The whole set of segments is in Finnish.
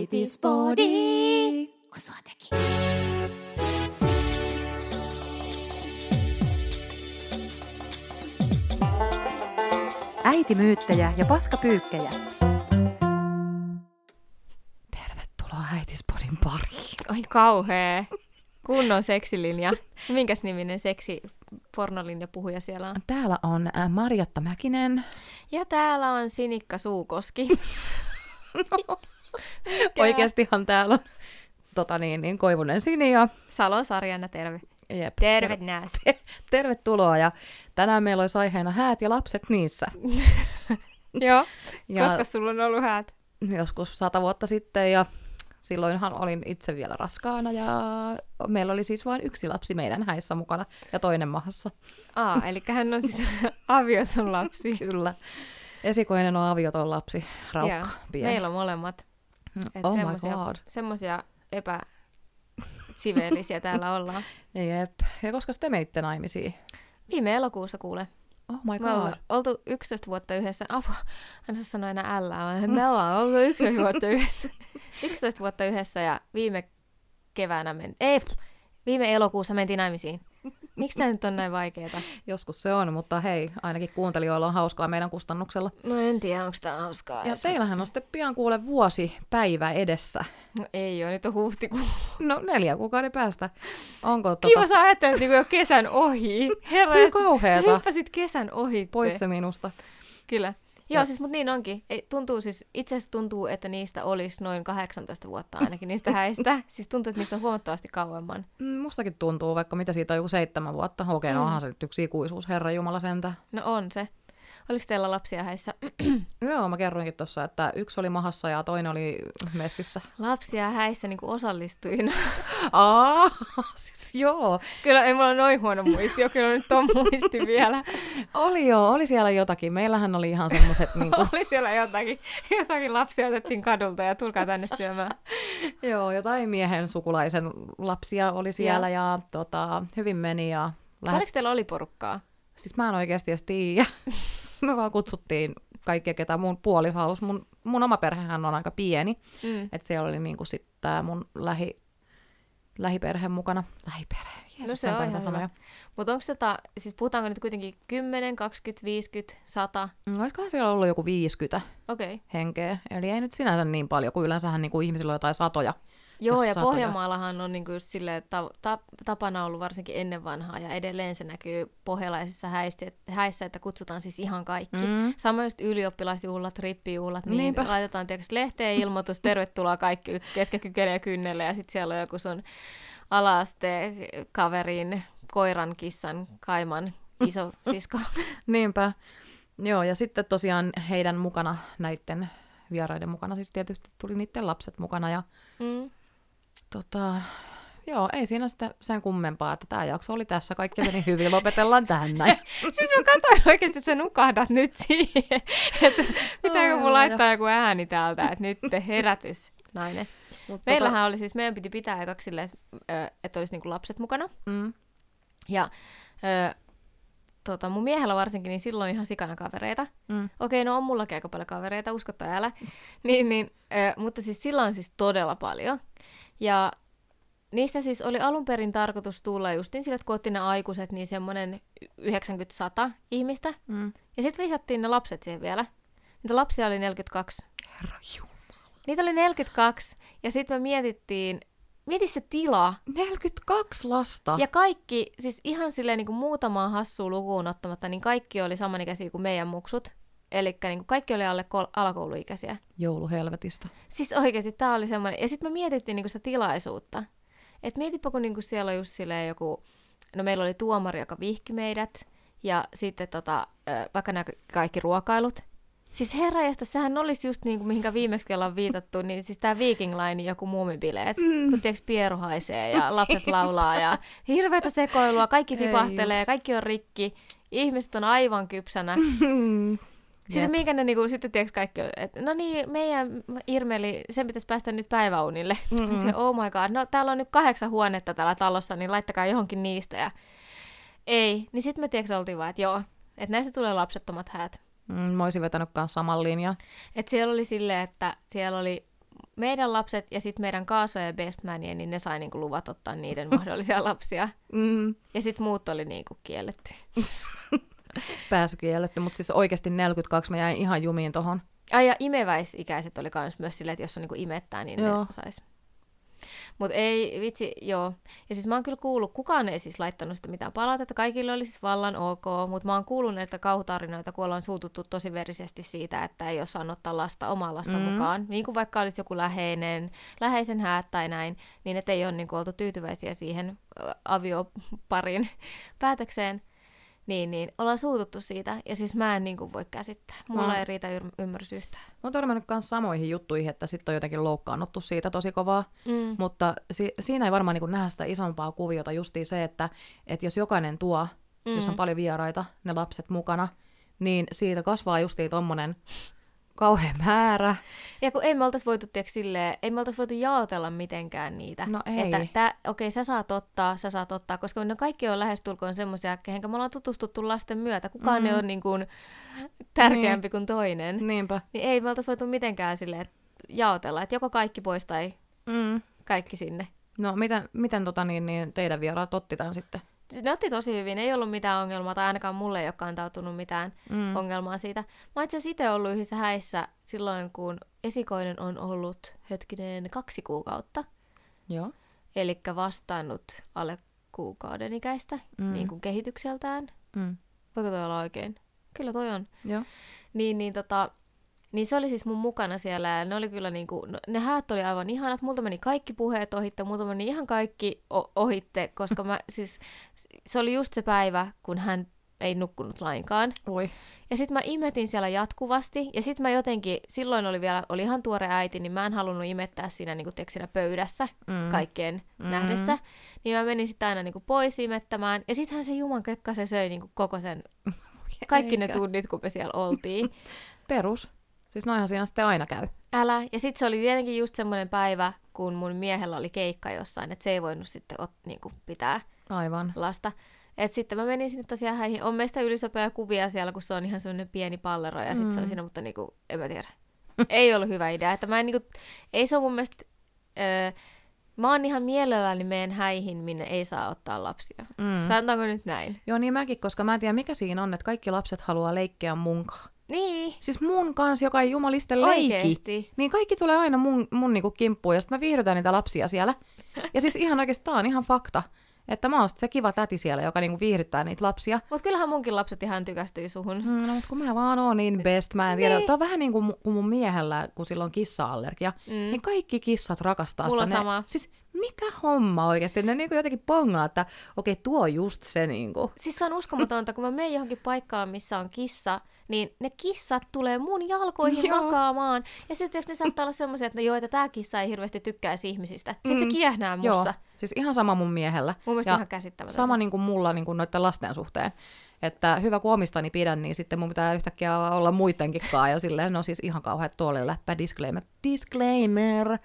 Äitispodi, kun sua teki. Äitimyyttejä ja paskapyykkejä. Tervetuloa Äitispodin pariin. Oi kauhea. Kunnon seksilinja. Minkäs niminen seksi pornolinja puhuja siellä on? Täällä on äh, Marjatta Mäkinen. Ja täällä on Sinikka Suukoski. Oikeastihan täällä on tota niin, niin Koivunen Sini ja Salon Sarjana, terve. jep, Terve nääs. tervetuloa. Ja tänään meillä olisi aiheena häät ja lapset niissä. Joo. Ja Koska sulla on ollut häät? joskus sata vuotta sitten ja silloinhan olin itse vielä raskaana ja meillä oli siis vain yksi lapsi meidän häissä mukana ja toinen mahassa. Aa, eli hän on siis avioton lapsi. Kyllä. Esikoinen on avioton lapsi, raukka, Joo. pieni. Meillä on molemmat. Et oh my semmosia, god. semmosia epäsiveellisiä täällä ollaan. Jep. Ja koska te menitte naimisiin? Viime elokuussa kuule. Oh my Me god. ollaan oltu 11 vuotta yhdessä. Apua, hän saa sanoa enää ällää, vaan me ollaan oltu 11 vuotta yhdessä. 11 vuotta yhdessä ja viime keväänä men... Ei, viime elokuussa mentiin naimisiin. Miksi tämä nyt on näin vaikeeta? Joskus se on, mutta hei, ainakin kuuntelijoilla on hauskaa meidän kustannuksella. No en tiedä, onko tämä hauskaa. Ja teillähän on sitten pian kuule vuosi päivä edessä. No, ei ole, nyt on huhtikuu. No neljä kuukauden päästä. Onko Kiva, tota, sä ajattelet niin jo kesän ohi. Herra, Kyllä et- sä kauheeta. hyppäsit kesän ohi. pois se minusta? Kyllä. Joo, siis mutta niin onkin. Ei, tuntuu siis, itse asiassa tuntuu, että niistä olisi noin 18 vuotta ainakin niistä häistä. siis tuntuu, että niistä on huomattavasti kauemman. Mm, Mustakin tuntuu, vaikka mitä siitä on joku seitsemän vuotta. Okei, no Mm. onhan se nyt yksi ikuisuus, herra Jumala sentä. No on se. Oliko teillä lapsia häissä? Joo, mä kerroinkin tuossa, että yksi oli mahassa ja toinen oli messissä. Lapsia häissä niin kuin osallistujina. Aa, siis joo. kyllä ei mulla noin huono muisti, kyllä nyt on muisti vielä. Oli joo, oli siellä jotakin. Meillähän oli ihan semmoiset, niinku, Oli siellä jotakin, jotakin lapsia otettiin kadulta ja tulkaa tänne syömään. joo, jotain miehen sukulaisen lapsia oli siellä ja tota, hyvin meni ja lähet... Paljonko teillä oli porukkaa? Siis mä en oikeasti edes tiedä. Me vaan kutsuttiin kaikkia, ketä mun puoliso halusi. Mun, mun oma perhehän on aika pieni. Mm. Että siellä oli niinku sit tää mun lähi, lähiperhe mukana. Lähiperhe, Jeesus, No se on niitä ihan sanoja. Mutta onko tota, siis puhutaanko nyt kuitenkin 10, 20, 50, 100? Mm, Olisikohan siellä ollut joku 50 Okei. Okay. henkeä. Eli ei nyt sinänsä niin paljon, kun yleensähän niinku ihmisillä on jotain satoja. Joo, ja satoja. Pohjanmaallahan on niinku just silleen, että ta- tapana ollut varsinkin ennen vanhaa, ja edelleen se näkyy pohjalaisissa häissä, häissä että kutsutaan siis ihan kaikki. Mm. Mm. Samoin just ylioppilasjuhlat, rippijuhlat, niin Niinpä. laitetaan tietysti lehteen ilmoitus, tervetuloa kaikki, ketkä kykenee kynnelle, ja sitten siellä on joku sun ala-asteen kaverin, koiran, kissan, kaiman, iso sisko. Niinpä. Joo, ja sitten tosiaan heidän mukana, näiden vieraiden mukana, siis tietysti tuli niiden lapset mukana. Ja Mm. Tota, joo, ei siinä sitten sen kummempaa, että tämä jakso oli tässä. Kaikki meni hyvin, lopetellaan tähän näin. Siis mä katsoin oikeasti, että sä nukahdat nyt siihen, että pitääkö mun ai, laittaa joku ääni täältä, että nyt te herätys, nainen. Mut Meillähän oli siis, meidän piti pitää ekaksi silleen, että, olisi niinku lapset mukana. Tota, mm, Ja ö, tota, mun miehellä varsinkin, niin silloin ihan sikana kavereita. mm. Okei, no on mullakin aika paljon kavereita, usko tai älä. niin, niin, ö, mutta siis silloin on siis todella paljon. Ja niistä siis oli alun perin tarkoitus tulla justiin sille, että kun otti ne aikuiset, niin semmoinen 90-100 ihmistä. Mm. Ja sitten lisättiin ne lapset siihen vielä. Niitä lapsia oli 42. Herra Jumala. Niitä oli 42. Ja sitten me mietittiin, mieti se tila. 42 lasta. Ja kaikki, siis ihan silleen niin kuin muutamaa hassua lukuun ottamatta, niin kaikki oli samanikäisiä kuin meidän muksut. Eli niin kaikki oli alle kol- alakouluikäisiä. Jouluhelvetistä. Siis oikeasti tämä oli semmoinen. Ja sitten me mietittiin niin sitä tilaisuutta. Että mietipä, kun niin kuin siellä on just silleen joku, no meillä oli tuomari, joka vihki meidät. Ja sitten tota, vaikka nämä kaikki ruokailut. Siis herrajasta, sehän olisi just niin kuin mihinkä viimeksi ollaan viitattu, niin siis tämä Viking Line joku muumibileet, mm. kun tiedätkö pieru haisee ja lapset laulaa ja hirveätä sekoilua, kaikki tipahtelee, kaikki on rikki, ihmiset on aivan kypsänä. Sitten Jep. minkä ne niinku, sitten tiedätkö kaikki, että no niin, meidän Irmeli, sen pitäisi päästä nyt päiväunille. Mm-mm. Se, oh my god, no täällä on nyt kahdeksan huonetta täällä talossa, niin laittakaa johonkin niistä. Ja... Ei, niin sitten me tiedätkö oltiin vaan, että joo, että näistä tulee lapsettomat häät. Mm, mä olisin vetänyt kanssa saman linjan. Et siellä oli silleen, että siellä oli meidän lapset ja sitten meidän Kaaso ja Bestmanien, niin ne sai niinku luvat ottaa niiden mahdollisia lapsia. Mm, Ja sitten muut oli niinku kielletty. pääsy kielletty, mutta siis oikeasti 42 mä jäin ihan jumiin tohon. Ai ja imeväisikäiset oli kans myös silleen, että jos on niinku imettää, niin Joo. ne sais. Mutta ei, vitsi, joo. Ja siis mä oon kyllä kuullut, kukaan ei siis laittanut sitä mitään palautetta, kaikille oli siis vallan ok, mutta mä oon kuullut näitä kauhutarinoita, kun ollaan suututtu tosi verisesti siitä, että ei ole saanut ottaa lasta, omaa lasta Mm. mukaan. Niin kuin vaikka olisi joku läheinen, läheisen häät tai näin, niin että ei ole niin oltu tyytyväisiä siihen avioparin päätökseen. Niin, niin, ollaan suututtu siitä, ja siis mä en niin kuin voi käsittää. Mulla Mä- ei riitä yr- ymmärrys yhtään. Mä oon törmännyt myös samoihin juttuihin, että sitten on jotenkin loukkaannuttu siitä tosi kovaa. Mm. Mutta si- siinä ei varmaan niin nähdä sitä isompaa kuviota justiin se, että, että jos jokainen tuo, mm. jos on paljon vieraita, ne lapset mukana, niin siitä kasvaa justiin tommonen kauhean määrä. Ja kun ei me oltaisi voitu, tiedätkö, silleen, ei me oltaisi voitu jaotella mitenkään niitä. No ei. Että tää, okei, sä saat ottaa, sä saat ottaa, koska ne kaikki on lähestulkoon semmoisia, kehenkä me ollaan tutustuttu lasten myötä. Kukaan Mm. mm. ei ole niin kuin tärkeämpi kuin toinen. Niinpä. Niin ei me oltaisi voitu mitenkään silleen jaotella, että joko kaikki pois tai Mm. kaikki sinne. No miten, miten tota, niin, niin teidän vieraat otti tämän sitten? Siis ne otti tosi hyvin, ei ollut mitään ongelmaa, tai ainakaan mulle ei ole kantautunut mitään Mm. ongelmaa siitä. Mä oon itse asiassa itse ollut yhdessä häissä silloin, kun esikoinen on ollut hetkinen kaksi kuukautta. Joo. eli vastannut alle kuukauden ikäistä Mm. mm. niin kuin kehitykseltään. Mm. Voiko toi olla oikein? Kyllä toi on. Joo. Niin, niin, tota, niin se oli siis mun mukana siellä ja ne oli kyllä niinku, no, ne häät oli aivan ihanat. Multa meni kaikki puheet ohitte, multa meni ihan kaikki o- ohitte, koska mä siis, se oli just se päivä, kun hän ei nukkunut lainkaan. Oi. Ja sitten mä imetin siellä jatkuvasti. Ja sitten mä jotenkin, silloin oli vielä, oli ihan tuore äiti, niin mä en halunnut imettää siinä, niin kuin, siinä pöydässä Mm. kaikkien Mm. nähdessä. Niin mä menin sitten aina niin kuin pois imettämään. Ja sittenhän se juman kökkä se söi niin kuin koko sen, kaikki ne Eikä. tunnit, kun me siellä oltiin. Perus. Siis noihan siinä sitten aina käy. Älä. Ja sitten se oli tietenkin just semmoinen päivä, kun mun miehellä oli keikka jossain, että se ei voinut sitten ot, niin kuin pitää Aivan. lasta. Et sitten mä menin sinne tosiaan häihin. On meistä ylisopea kuvia siellä, kun se on ihan semmoinen pieni pallero ja sitten Mm. se on siinä, mutta niinku, en mä tiedä. ei ollut hyvä idea. Että mä en, niinku, ei se ole mun mielestä... Öö, mä oon ihan mielelläni meen häihin, minne ei saa ottaa lapsia. Mm. Mm. Sanotaanko nyt näin? Joo, niin mäkin, koska mä en tiedä mikä siinä on, että kaikki lapset haluaa leikkiä munkaan. Niin, Siis mun kanssa, joka ei jumaliste leikki. oikeesti. Niin kaikki tulee aina mun, mun niinku kimppuun ja sitten mä viihdytän niitä lapsia siellä. Ja siis ihan on ihan fakta. Että mä oon se kiva täti siellä, joka niinku viihdyttää niitä lapsia. Mutta kyllähän munkin lapset ihan tykästyy suhun. Mm, no, mutta kun mä vaan oon niin best, mä en tiedä. Niin. Tää on vähän niin kuin, kuin mun miehellä, kun sillä on kissa-allergia. Mm. Niin kaikki kissat rakastaa Mulla sitä. sama. Ne, siis mikä homma oikeasti? Ne niinku jotenkin pongaa, että okei, tuo on just se niinku. Siis se on uskomatonta, kun mä menen johonkin paikkaan, missä on kissa, niin ne kissat tulee mun jalkoihin Joo. makaamaan. Ja sitten ne saattaa olla semmoisia, että no joo, että tämä kissa ei hirveästi tykkäisi ihmisistä. Sitten Mm. se kiehnää Joo, mussa. Siis ihan sama mun miehellä. Mun mielestä Ja ihan käsittämätöntä. Sama niin kuin mulla niin kuin noiden lasten suhteen. Että hyvä kun omistani pidän, niin sitten mun pitää yhtäkkiä olla muidenkin kaa. Ja silleen, no siis ihan kauhean tuolle läppä, disclaimer. Disclaimer!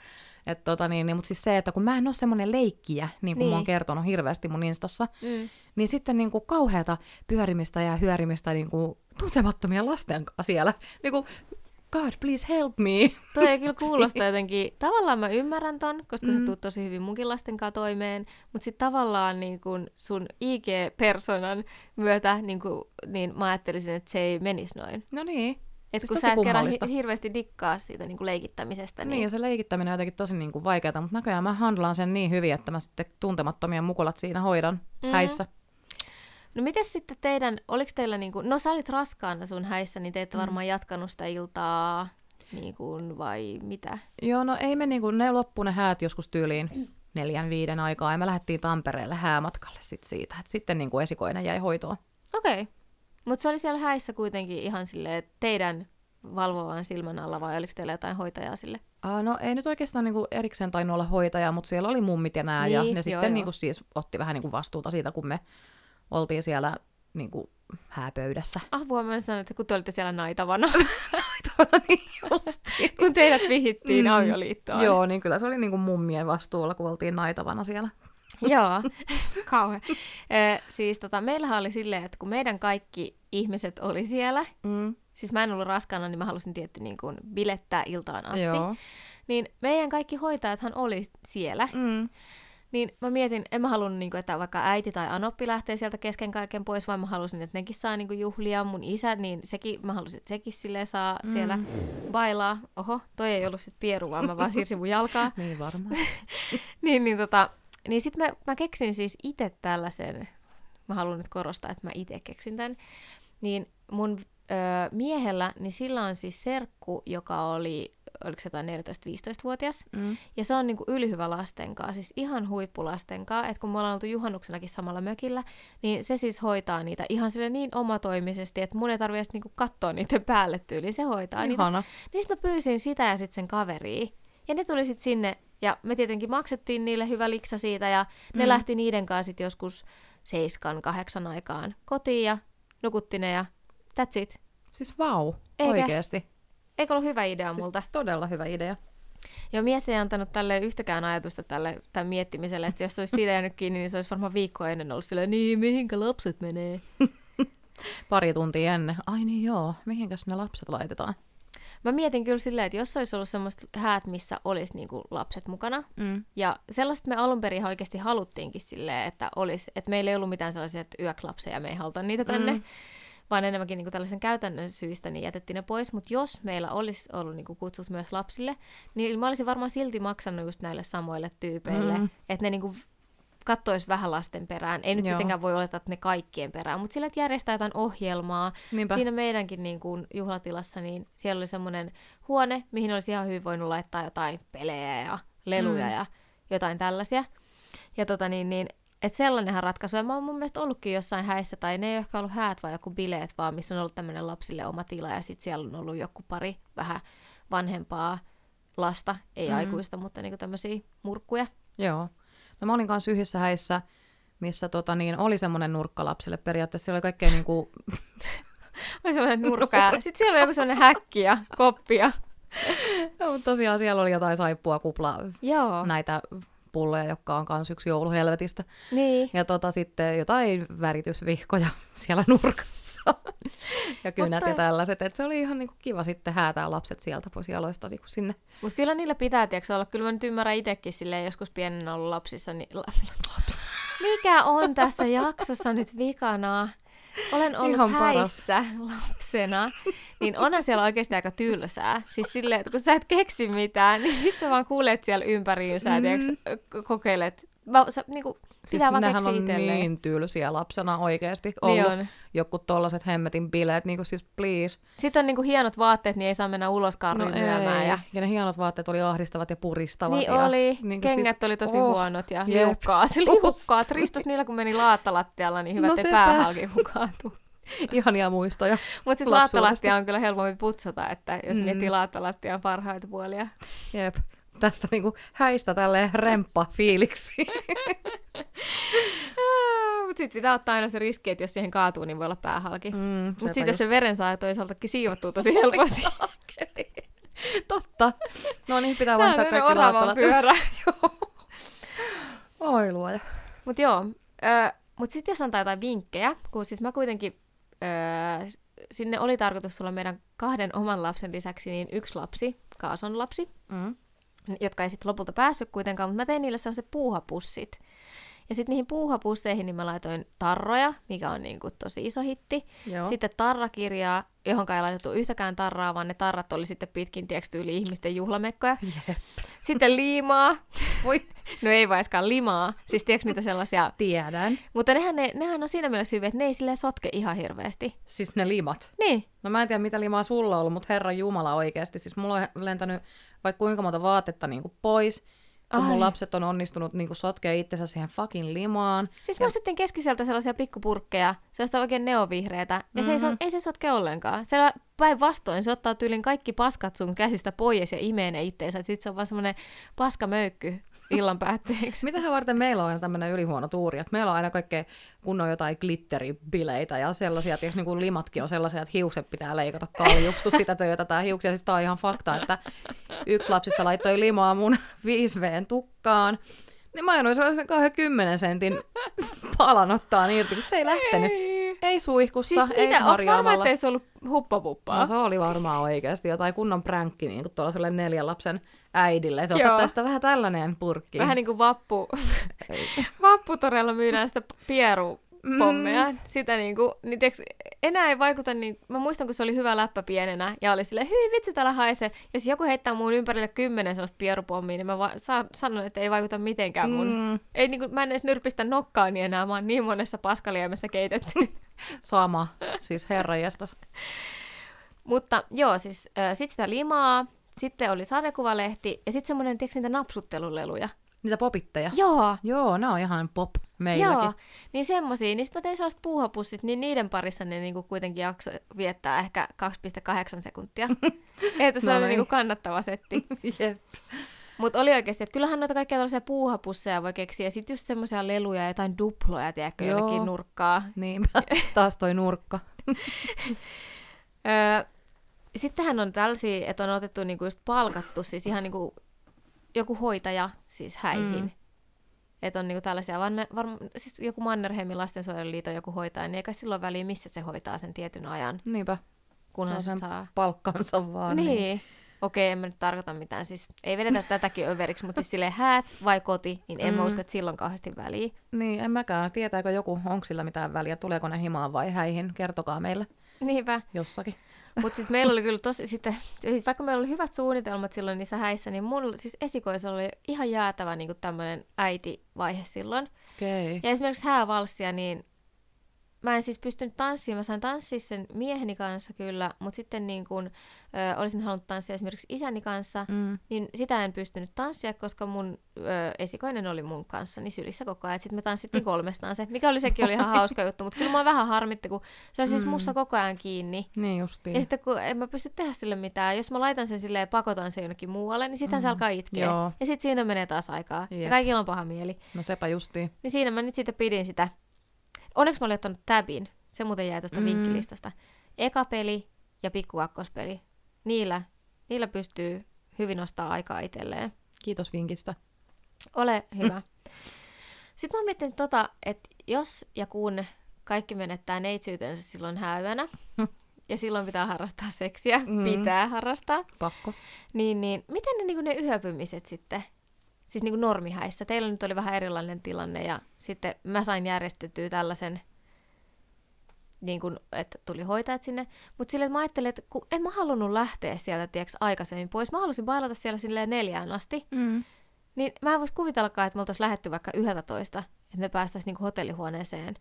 Et tota niin, niin, mutta siis se, että kun mä en ole semmoinen leikkiä, niin kuin niin. mä oon Niin. kertonut hirveästi mun instassa, Mm. niin sitten niin kuin kauheata pyörimistä ja hyörimistä niin kuin tuntemattomia lasten kanssa siellä. Niin kuin, God, please help me. Toi ei kyllä kuulosta jotenkin, tavallaan mä ymmärrän ton, koska mm. Mm. sä tuut tosi hyvin munkin lasten kanssa toimeen, mutta sitten tavallaan niin kun sun IG-personan myötä, niin, kun, niin mä ajattelisin, että se ei menisi noin. No niin. Et Siis kun sä et kerran hi- hirveästi dikkaa siitä niin kuin leikittämisestä, Niin, niin, ja se leikittäminen on jotenkin tosi niin kuin vaikeaa, mutta näköjään mä handlaan sen niin hyvin, että mä sitten tuntemattomia mukulat siinä hoidan Mhm. häissä. No miten sitten teidän, oliko teillä niinku, no sä olit raskaana sun häissä, niin te ette Mm. varmaan jatkanut sitä iltaa, niin kuin, vai mitä? Joo, no ei me niinku, ne loppu ne häät joskus tyyliin neljän, viiden aikaa, ja me lähdettiin Tampereelle häämatkalle sit siitä, että sitten niinku esikoinen jäi hoitoon. Okei. Okay. Mutta se oli siellä häissä kuitenkin ihan silleen teidän valvovan silmän alla, vai oliko teillä jotain hoitajaa sille? Uh, no ei nyt oikeastaan niinku erikseen tainnut olla hoitaja, mutta siellä oli mummit ja nää, ja Niin, ne joo, sitten joo. niinku siis otti vähän niinku vastuuta siitä, kun me oltiin siellä niinku hääpöydässä. Apua, mä sanoin, että kun te olitte siellä naitavana, niin justi. kun teidät vihittiin Mm. avioliittoon. Joo, niin kyllä se oli niinku mummien vastuulla, kun oltiin naitavana siellä. Joo, kauhean. Ö, siis tota, meillähän oli silleen, että kun meidän kaikki ihmiset oli siellä, Mm. siis mä en ollut raskaana, niin mä halusin tietty niin kuin bilettää iltaan asti. Joo. Niin meidän kaikki hoitajathan oli siellä. Mm. Niin mä mietin, en mä halunnut, niin kuin, että vaikka äiti tai anoppi lähtee sieltä kesken kaiken pois, vaan mä halusin, että nekin saa niin kuin, juhlia. Mun isä, niin sekin, mä halusin, että sekin sille saa mm. siellä bailaa. Oho, toi ei ollut sitten pieru, vaan mä vaan siirsin mun jalkaa. Niin varmaan. niin, niin, tota, niin sit mä, mä keksin siis itse tällaisen, mä haluan nyt korostaa, että mä itse keksin tämän, niin mun ö, miehellä, niin sillä on siis serkku, joka oli, oliko se jotain 14-15-vuotias, Mm. ja se on niinku ylihyvä lastenkaa, siis ihan huippulastenkaa, että kun me ollaan oltu juhannuksenakin samalla mökillä, niin se siis hoitaa niitä ihan sille niin omatoimisesti, että mun ei tarvitse niinku katsoa niiden päälle tyyliin, se hoitaa niitä. Ihana. Niin sit mä pyysin sitä ja sitten sen kaveria. Ja ne tuli sitten sinne, ja me tietenkin maksettiin niille hyvä liksa siitä, ja ne Mm. lähti niiden kanssa sitten joskus seiskan, kahdeksan aikaan kotiin, ja nukutti ne, ja that's it. Siis vau, Eikä? oikeesti. Eikö ollut hyvä idea Siis multa? todella hyvä idea. Joo, mies ei antanut tälle yhtäkään ajatusta tälle tämän miettimiselle, että jos se olisi siitä jäänyt kiinni, niin se olisi varmaan viikkoa ennen ollut silleen, niin mihinkä lapset menee? Pari tuntia ennen. Ai niin joo, mihinkäs ne lapset laitetaan? Mä mietin kyllä silleen, että jos olisi ollut semmoista häät, missä olisi niinku lapset mukana, Mm. Ja sellaiset me alun perin oikeasti haluttiinkin silleen, että, olisi, että meillä ei ollut mitään sellaisia, että yöklapseja, me ei haluta niitä tänne, Mm. Vaan enemmänkin niin tällaisen käytännön syistä niin jätettiin ne pois. Mutta jos meillä olisi ollut niin kutsut myös lapsille, niin mä olisin varmaan silti maksanut just näille samoille tyypeille, Mm. että ne niin kattois vähän lasten perään. Ei nyt Joo. tietenkään voi olettaa, että ne kaikkien perään, mutta sillä, että järjestää jotain ohjelmaa. Niinpä. Siinä meidänkin niin kuin juhlatilassa, niin siellä oli semmoinen huone, mihin olisi ihan hyvin voinut laittaa jotain pelejä ja leluja mm. ja jotain tällaisia. Ja tota niin, niin että sellainenhan ratkaisu. Ja mä oon mun mielestä ollutkin jossain häissä, tai ne ei ole ehkä ollut häät vai joku bileet, vaan missä on ollut tämmöinen lapsille oma tila, ja sitten siellä on ollut joku pari vähän vanhempaa lasta, ei Mm. aikuista, mutta niinku tämmöisiä murkkuja. Joo. No mä olin kanssa yhdessä häissä, missä tota, niin, oli semmoinen nurkka lapsille. Periaatteessa siellä oli kaikkea niin kuin, Oli semmoinen nurkka, ja sitten siellä oli joku semmoinen häkki ja koppi. Ja... no, mutta tosiaan siellä oli jotain saippua, kuplaa, Joo, näitä pulloja, jotka on kanssa yksi jouluhelvetistä. niin. Ja tota, sitten jotain väritysvihkoja siellä nurkassa. ja kynät Mutta- ja tällaiset. Et se oli ihan niinku kiva sitten häätää lapset sieltä pois jaloista niinku sinne. Mutta kyllä niillä pitää, tiedätkö, olla. Kyllä mä nyt ymmärrän itsekin silleen, joskus pienenä ollut lapsissa. Niin... Mikä on tässä jaksossa nyt vikana? Olen ollut Ihan Ihan paras. häissä lapsena, niin onhan siellä oikeasti aika tylsää. Siis silleen, että kun sä et keksi mitään, niin sit sä vaan kuulet siellä ympäriinsä ja Mm. tiedätkö, k- kokeilet. Mä, sä, niinku, Siis vaan nehän on itselleen. niin tylsiä lapsena oikeasti ollut. Niin Niin on. Joku tollaset hemmetin bileet, niinku siis please. Sitten on niinku hienot vaatteet, niin ei saa mennä uloskaan no. Ja... ja ne hienot vaatteet oli ahdistavat ja puristavat. Niin ja, oli. niinku Kengät oli tosi oh, huonot ja liukkaat. Liukkaat. Ristus niillä, kun meni laattalattialla, niin hyvä, No sepä. päähalki hukaantui. Ihania muistoja. Mutta sitten laattalattia on kyllä helpompi putsata, että jos Mm. miettii laattalattian parhaita puolia. Jep. Tästä niinku häistä tälleen remppa fiiliksi. Mutta sitten pitää ottaa aina se riski, että jos siihen kaatuu, niin voi olla päähalki. Mm, Mm, Mutta sitten just. se veren saa toisaaltakin siivottua tosi helposti. Totta. No niin, pitää vaihtaa kaikki oravan laattalat. pyörä. Oi luoja. Mutta joo, ö, mutta sitten jos antaa jotain vinkkejä, kun siis mä kuitenkin, ö, sinne oli tarkoitus tulla meidän kahden oman lapsen lisäksi niin yksi lapsi, Kaason lapsi, Mm. jotka ei sitten lopulta päässyt kuitenkaan, mutta mä tein niille sellaiset puuhapussit. Ja sitten niihin puuhapusseihin niin mä laitoin tarroja, mikä on niinku tosi iso hitti. Joo. Sitten tarrakirjaa, johon ei laitettu yhtäkään tarraa, vaan ne tarrat oli sitten pitkin tiedätkö, tyyli ihmisten juhlamekkoja. Jep. Sitten liimaa. Voi. No ei vaiskaan limaa. Siis tiedätkö niitä sellaisia. Tiedän. Mutta nehän, ne, nehän on siinä mielessä hyviä, että ne ei silleen sotke ihan hirveästi. Siis ne limat. Niin. No mä en tiedä, mitä limaa sulla on ollut, mutta herra Jumala oikeasti. Siis mulla on lentänyt vaikka kuinka monta vaatetta niin pois, kun Ai. mun lapset on onnistunut niin sotkea itsensä siihen fucking limaan. Siis mä ostettiin keskisältä sellaisia pikkupurkkeja, sellaista oikein neovihreätä, ja se ei, Mhm. ei se sotke ollenkaan. Se päinvastoin, se ottaa tyylin kaikki paskat sun käsistä pois ja imee ne itteensä, sit se on vaan semmoinen paskamöykky illan päätteeksi. Mitähän varten meillä on aina tämmöinen ylihuono tuuri, että meillä on aina kaikkea kunnon jotain glitteribileitä ja sellaisia, että niin limatkin on sellaisia, että hiukset pitää leikata kaljuksi, kun sitä töötetään hiuksia. Siis tää on ihan fakta, että yksi lapsista laittoi limaa mun 5Vn tukkaan, niin mä joudun sellaisen 20 sentin palan ottaa irti, kun se ei lähtenyt. Ei. Ei suihkussa, Siis ei mitä, harjaamalla. ettei se ollut huppapuppaa? No se oli varmaan oikeasti jotain kunnon pränkki niin tuollaiselle neljän lapsen äidille, että ota tästä vähän tällainen purkki. Vähän niin kuin vappu, vapputorella myydään sitä pierupommeja. Mm. Sitä niin kuin, niin tiiäks, enää ei vaikuta niin, mä muistan kun se oli hyvä läppä pienenä ja oli silleen, hyi vitsi täällä haisee. Jos joku heittää mun ympärille kymmenen sellaista pierupommia, niin mä va- sa- sanon, että ei vaikuta mitenkään mun. Mm. Ei, niin kuin, mä en edes nyrpistä nokkaani enää, mä oon niin monessa paskaliemessä keitetty. sama, siis herranjestas. Mutta joo, siis äh, sit sitä limaa, sitten oli sarjakuvalehti ja sitten semmoinen, tiedätkö niitä napsutteluleluja? Niitä popitteja. Joo, Joo, ne on ihan pop meilläkin. Joo, niin semmosia. Niin sitten mä tein sellaiset puuhapussit, niin niiden parissa ne niinku kuitenkin jakso viettää ehkä 2,8 sekuntia. että se No oli niin. niinku kannattava setti. Jep. Mutta oli oikeasti, että kyllähän noita kaikkia tällaisia puuhapusseja voi keksiä. Ja sitten just semmoisia leluja ja jotain duploja, tiedätkö, Joo. jonnekin nurkkaa. Niinpä, taas toi nurkka. Sittenhän on tällaisia, että on otettu niinku just palkattu, siis ihan niinku joku hoitaja siis häihin. Mm. Että on niinku tällaisia, varma, varma, siis joku Mannerheimin lastensuojeluliiton joku hoitaja, niin eikä silloin väliä, missä se hoitaa sen tietyn ajan, Niinpä, kunhan Saa se sen saa. palkkansa vaan. Niin. niin. Okei, en mä nyt tarkoita mitään. Siis ei vedetä tätäkin överiksi, mutta siis silleen häät vai koti, niin en mm. mä usko, että silloin kauheasti väliä. Niin, en mäkään. Tietääkö joku, onko sillä mitään väliä, tuleeko ne himaan vai häihin? Kertokaa meille Niinpä. jossakin. Mutta siis meillä oli kyllä tosi, sitten, siis vaikka meillä oli hyvät suunnitelmat silloin niissä häissä, niin mun siis esikoisella oli ihan jäätävä niin tämmöinen äitivaihe silloin. Okay. Ja esimerkiksi häävalssia, niin mä en siis pystynyt tanssimaan. Mä sain tanssia sen mieheni kanssa kyllä, mutta sitten niin kun, ö, olisin halunnut tanssia esimerkiksi isäni kanssa, Mm. niin sitä en pystynyt tanssia, koska mun ö, esikoinen oli mun kanssa niin sylissä koko ajan. Sitten me tanssittiin kolmestaan se, mikä oli sekin oli ihan hauska juttu, mutta kyllä mua vähän harmitti, kun se oli siis Mm. mussa koko ajan kiinni. Niin justiin. Ja sitten kun en mä pysty tehdä sille mitään, jos mä laitan sen silleen ja pakotan sen jonnekin muualle, niin sitten mm. se alkaa itkeä. Joo. Ja sitten siinä menee taas aikaa. Ja Jep. kaikilla on paha mieli. No sepä justiin. Niin siinä mä nyt sitten pidin sitä. Onneksi mä olin ottanut tabin. Se muuten jäi tuosta Mm. mm. vinkkilistasta. Eka peli ja pikkukakkospeli. Niillä, niillä pystyy hyvin ostaa aikaa itselleen. Kiitos vinkistä. Ole hyvä. Sitten mä oon miettinyt tota, että jos ja kun kaikki menettää neitsyytensä silloin häyönä, ja silloin pitää harrastaa seksiä, Mm. mm. pitää harrastaa, Pakko. niin, niin miten ne, niin ne yöpymiset sitten, siis niin normihäissä, teillä nyt oli vähän erilainen tilanne, ja sitten mä sain järjestettyä tällaisen, niin kuin, että tuli hoitajat sinne, mutta silleen, että mä ajattelin, että kun en mä halunnut lähteä sieltä, tiedätkö, aikaisemmin pois, mä halusin bailata siellä silleen neljään asti, Mm. niin mä en voisi kuvitellakaan, että me oltaisiin lähetty vaikka 11, että me päästäisiin niinku hotellihuoneeseen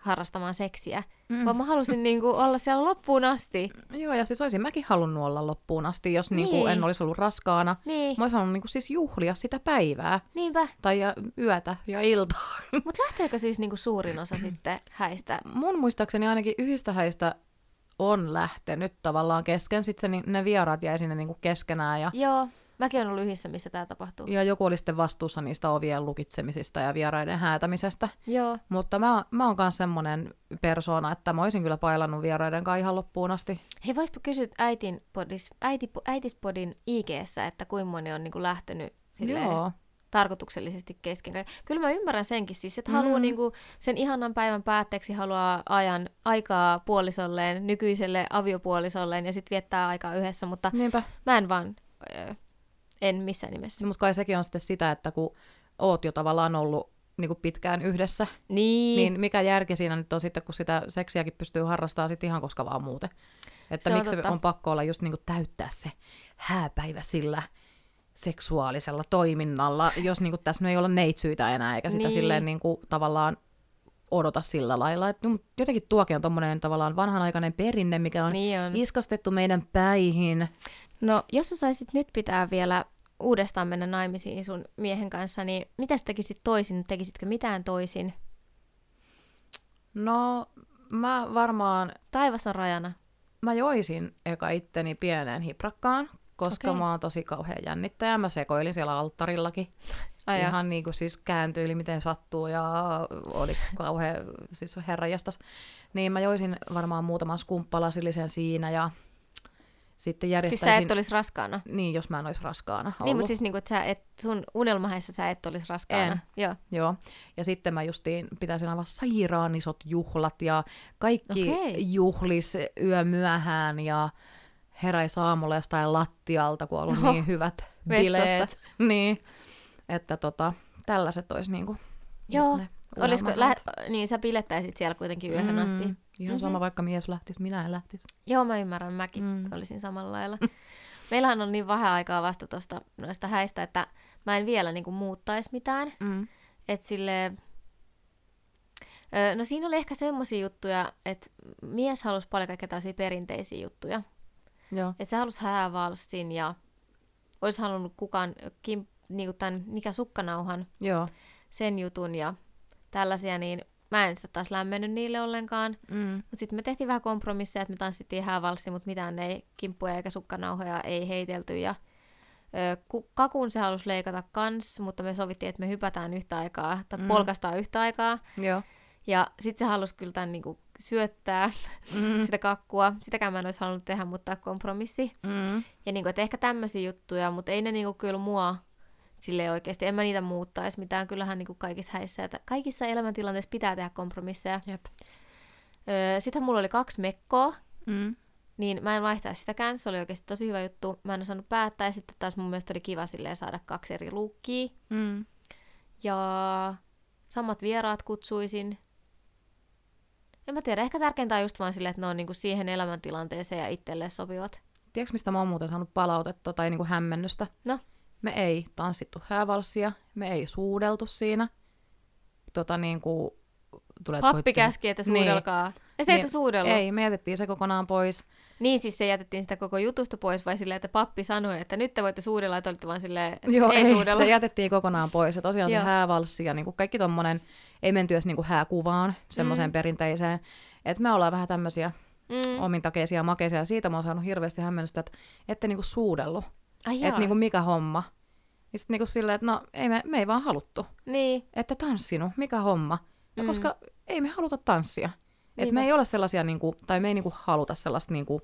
harrastamaan seksiä, Mm. vaan mä halusin niinku olla siellä loppuun asti. Joo, ja siis olisin mäkin halunnut olla loppuun asti, jos niin. Niin. Niinku en olisi ollut raskaana. Niin, Mä olisin halunnut niinku siis juhlia sitä päivää, niinpä. tai ja yötä ja iltaa. Mutta lähteekö siis niinku suurin osa sitten häistä? Mun muistaakseni ainakin yhdistä häistä on lähtenyt tavallaan kesken. Sitten se, ne vieraat jäi sinne niinku keskenään ja, Joo, mäkin olen ollut yhdessä, missä tämä tapahtuu. ja joku oli sitten vastuussa niistä ovien lukitsemisista ja vieraiden häätämisestä. Joo, Mutta mä, mä oon myös semmonen persoona, että mä olisin kyllä pailannut vieraiden kanssa ihan loppuun asti. hei voisiko kysyä äitin podis, äiti, äitispodin ig että kuinka moni on niinku lähtenyt silleen, Joo. tarkoituksellisesti kesken. Kyllä mä ymmärrän senkin siis, että Mm. haluaa niinku sen ihanan päivän päätteeksi haluaa ajan aikaa puolisolleen, nykyiselle aviopuolisolleen ja sitten viettää aikaa yhdessä, mutta Niinpä. mä en vaan, en missään nimessä. Mutta kai sekin on sitten sitä, että kun oot jo tavallaan ollut niin kuin pitkään yhdessä, Niin, niin mikä järki siinä nyt on sitten, kun sitä seksiäkin pystyy harrastamaan sitten ihan koska vaan muuten. Että Se on miksi totta. on pakko olla just niin kuin täyttää se hääpäivä sillä seksuaalisella toiminnalla, jos niin kuin tässä nyt ei olla neitsyitä enää, eikä sitä Niin. silleen niin kuin tavallaan odota sillä lailla. Et no, jotenkin tuokin on tommonen tavallaan vanhanaikainen perinne, mikä on niin on. iskastettu meidän päihin. No, jos sä saisit nyt pitää vielä uudestaan mennä naimisiin sun miehen kanssa, niin mitä sä tekisit toisin? Tekisitkö mitään toisin? No, mä varmaan Taivas on rajana. mä joisin eka itteni pieneen hiprakkaan, koska Okei. mä oon tosi kauhean jännittäjä. Mä sekoilin siellä alttarillakin. Ai Ihan niin kuin siis kääntyili miten sattuu ja oli kauhean siis herranjestas. Niin mä joisin varmaan muutaman skumppalasillisen siinä ja sitten Siis järjestäisin... sä et olisi raskaana. Niin, jos mä en olisi raskaana ollut. Niin, mutta siis niinku, että sä et, sun unelmahäissä sä et olisi raskaana. En. Joo. Joo, ja sitten mä justiin pitäisin aivan sairaan isot juhlat ja kaikki Okei. juhlis yö myöhään ja heräis aamulla jostain lattialta, kun on ollut niin hyvät vessasta. bileet. Niin, että tota, tällaiset olisi niinku Joo. ne Olisiko, lähe, niin sä pilettäisit siellä kuitenkin yöhön asti. Ihan sama, Mhm. vaikka mies lähtisi, minä en lähtisi. Joo, mä ymmärrän, mäkin Mm. olisin samalla lailla. Meillähän on niin vähän aikaa vasta tosta noista häistä, että mä en vielä niinku muuttaisi mitään. Mm. Et sille, no siinä oli ehkä semmoisia juttuja, että mies halusi paljon kaikkea tällaisia perinteisiä juttuja. Joo. Että se halusi häävalssin ja olisi halunnut kukaan, kim, niinku tämän, mikä sukkanauhan, Joo. sen jutun ja tällaisia, niin mä en sitä taas lämmennyt niille ollenkaan. Mm. Mutta sitten me tehtiin vähän kompromisseja, että me tanssittiin häävalssi, mutta mitään ei kimppuja eikä sukkanauhoja ei heitelty. Ja, ö, ku- kakun se halusi leikata kans, mutta me sovittiin, että me hypätään yhtä aikaa, tai Mm. mm. polkastaan yhtä aikaa. Joo. Ja sitten se halusi kyllä tämän niinku syöttää, Mm. sitä kakkua. Sitäkään mä en olisi halunnut tehdä, mutta kompromissi. Mm. Ja niinku, että ehkä tämmöisiä juttuja, mutta ei ne niinku kyllä mua sille oikeasti, en mä niitä muuttaisi mitään. Kyllähän niinku kaikissa häissä, että kaikissa elämäntilanteissa pitää tehdä kompromisseja. Jep. Öö, sitten mulla oli kaksi mekkoa, Mm. niin mä en vaihtaisi sitäkään. Se oli oikeasti tosi hyvä juttu. Mä en osannut päättää ja sitten taas mun mielestä oli kiva silleen saada kaksi eri luukkia. Mm. Ja samat vieraat kutsuisin. En mä tiedä, ehkä tärkeintä on just vaan silleen, että ne on niinku siihen elämäntilanteeseen ja itselle sopivat. Tiedätkö, mistä mä oon muuten saanut palautetta tai niinku hämmennystä? No. Me ei tanssittu häävalssia, me ei suudeltu siinä. Tota niinku, tulee Pappi käski, että Niin. suudelkaa. Ja sitten Niin, ette suudellut. Ei, me jätettiin se kokonaan pois. Niin siis se jätettiin sitä koko jutusta pois vai silleen, että pappi sanoi, että nyt te voitte suudella, että olitte vaan silleen, että Joo, ei, ei, suudella. se jätettiin kokonaan pois. Ja tosiaan Joo. se häävalssi ja niinku kaikki tommonen, ei menty edes niinku hääkuvaan, semmoiseen Mm. perinteiseen. Että me ollaan vähän tämmöisiä mm. omintakeisia ja makeisia. Ja siitä mä oon saanut hirveästi hämmennystä, että ette niinku suudellut. Ai. Että niinku mikä homma. Ja sitten niinku silleen, että no ei me, me ei vaan haluttu. Niin. Että tanssinut, mikä homma. No, Mm. koska ei me haluta tanssia. Et Niinpä. me ei ole sellaisia, niinku, tai me ei niinku haluta sellaista niinku,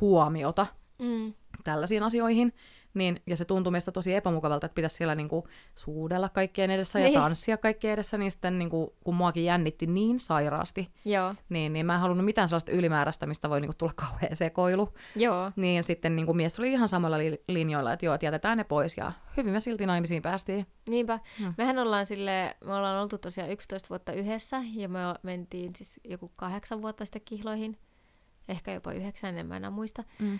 huomiota Mm. tällaisiin asioihin. Niin, ja se tuntuu meistä tosi epämukavalta, että pitäisi siellä niinku, suudella kaikkien edessä Niin. ja tanssia kaikkien edessä. Niin sitten niinku, kun muakin jännitti niin sairaasti, Joo. niin, niin mä en halunnut mitään sellaista ylimääräistä, mistä voi niinku, tulla kauhea sekoilu. Joo. Niin sitten niinku, mies oli ihan samalla li- linjoilla, että joo, että jätetään ne pois. Ja hyvin me silti naimisiin päästiin. Niinpä. Mm. Mm. Mehän ollaan sille, me ollaan oltu tosiaan 11 vuotta yhdessä ja me mentiin siis joku kahdeksan vuotta sitten kihloihin. Ehkä jopa yhdeksän, en mä enää muista. Mm.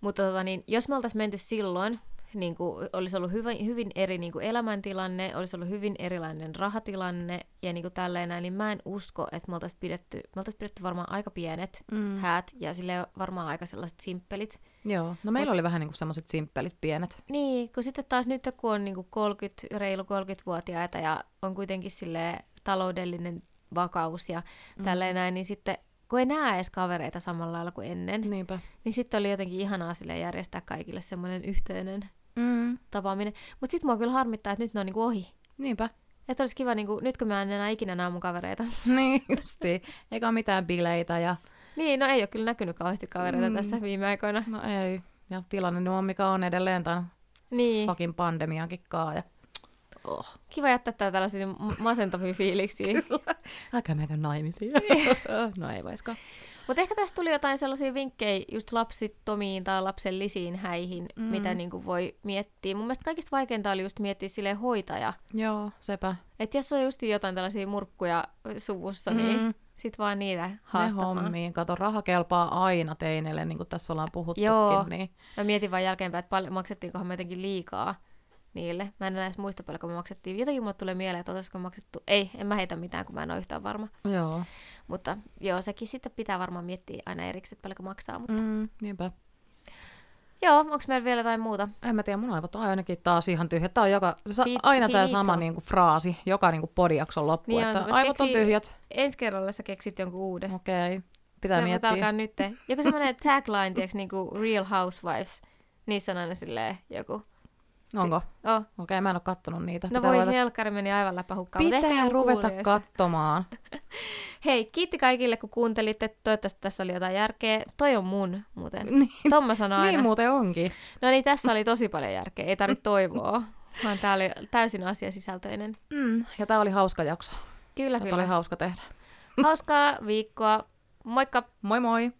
Mutta tota, niin, jos me oltaisiin menty silloin, niin kuin, olisi ollut hyvin, hyvin eri niin kuin elämäntilanne, olisi ollut hyvin erilainen rahatilanne ja niin kuin tälleen näin, niin mä en usko, että me oltaisiin pidetty, me oltaisiin pidetty varmaan aika pienet Mm. häät ja sille varmaan aika sellaiset simppelit. Joo, no meillä oli vähän niinku semmoiset simppelit pienet. Niin, kun sitten taas nyt kun on niinku 30, reilu 30-vuotiaita ja on kuitenkin sille taloudellinen vakaus ja mm. tälleen näin, niin sitten kun ei näe edes kavereita samalla lailla kuin ennen, niin, Niinpä. niin sitten oli jotenkin ihanaa sille järjestää kaikille semmoinen yhteinen Mm. tapaaminen. Mutta sitten mua kyllä harmittaa, että nyt ne on niinku ohi. Niinpä. Että olisi kiva, niinku, nyt kun mä en enää ikinä näe mun kavereita. niin, justiin. Eikä ole mitään bileitä ja niin, no ei ole kyllä näkynyt kauheasti kavereita Mm. tässä viime aikoina. no ei. Ja tilanne nyt on mikä on edelleen tämän Niin, fucking pandemiankin kaa. Ja... Oh. kiva jättää tää tällaisia m- masentavia fiiliksiä. Älkää menkö naimisiin. no ei vaiskaan. Mutta ehkä tästä tuli jotain sellaisia vinkkejä just lapsittomiin tai lapsellisiin häihin, Mm. mitä niinku voi miettiä. Mun mielestä kaikista vaikeinta oli just miettiä sille hoitaja. Joo, sepä. Että jos on just jotain tällaisia murkkuja suvussa, mm. niin Mm. sit vaan niitä Ne haastamaan. hommiin. Kato, raha kelpaa aina teineille, niin kuin tässä ollaan puhuttukin. Joo. Niin. Mä mietin vaan jälkeenpäin, että paljon, maksettiinkohan me jotenkin liikaa niille. Mä en enää edes muista paljonko me maksettiin. Jotenkin mulle tulee mieleen, että olisiko maksettu. Ei, en mä heitä mitään, kun mä en ole yhtään varma. Joo. Mutta joo, sekin sitten pitää varmaan miettiä aina erikseen, että paljonko maksaa. Mutta Mm, niinpä. joo, onko meillä vielä jotain muuta? En mä tiedä, mun aivot on ainakin taas ihan tyhjät. Tää on joka, sa, aina tämä sama niinku, fraasi, joka niinku, podijakson loppu, Niin on, että voisit aivot on keksiä- tyhjät. Ensi kerralla sä keksit jonkun uuden. Okei, okay. pitää se miettiä. alkaa nyt. Joku semmoinen tagline, tiiäks, niinku Real Housewives. Niissä on aina silleen joku. Onko? Oh. Okei, mä en ole kattonut niitä. No Pitää voi ruveta, helkkari meni aivan läpähukkaan. ehkä pitää joku ruveta katsomaan. Hei, kiitti kaikille, kun kuuntelitte. Toivottavasti tässä oli jotain järkeä. Toi on mun, muuten. Niin, Tom mä sanon aina. niin muuten onkin. No niin, tässä oli tosi paljon järkeä. Ei tarvitse toivoa. Vaan tää oli täysin asiasisältöinen. Mm. Ja tää oli hauska jakso. Kyllä, Tätä kyllä. oli hauska tehdä. Hauskaa viikkoa. Moikka! Moi moi!